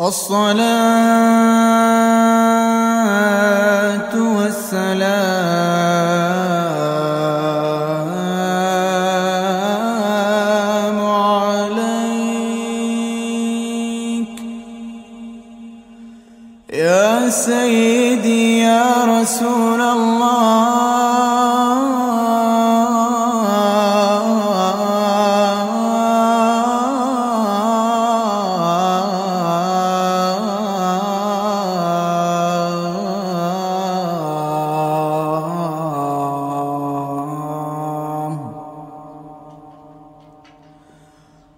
الصلاة والسلام عليك. يا سيدي يا رسول الله.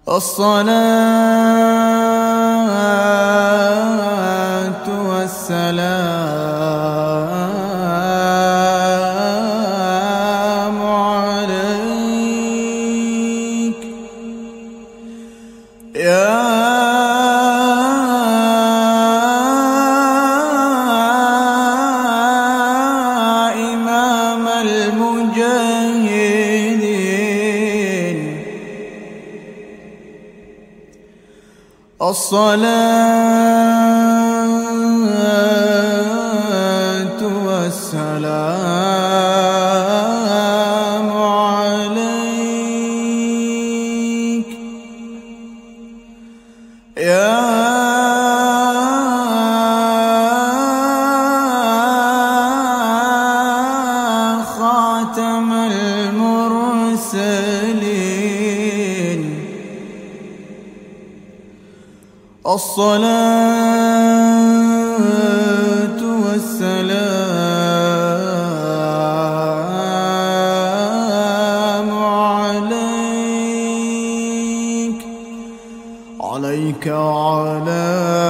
الصلاة والسلام عليك. يا إمام المجاهدين الصلاة والسلام عليك. يا خاتم المرسلين. الصلاة والسلام عليك. عليك وعلى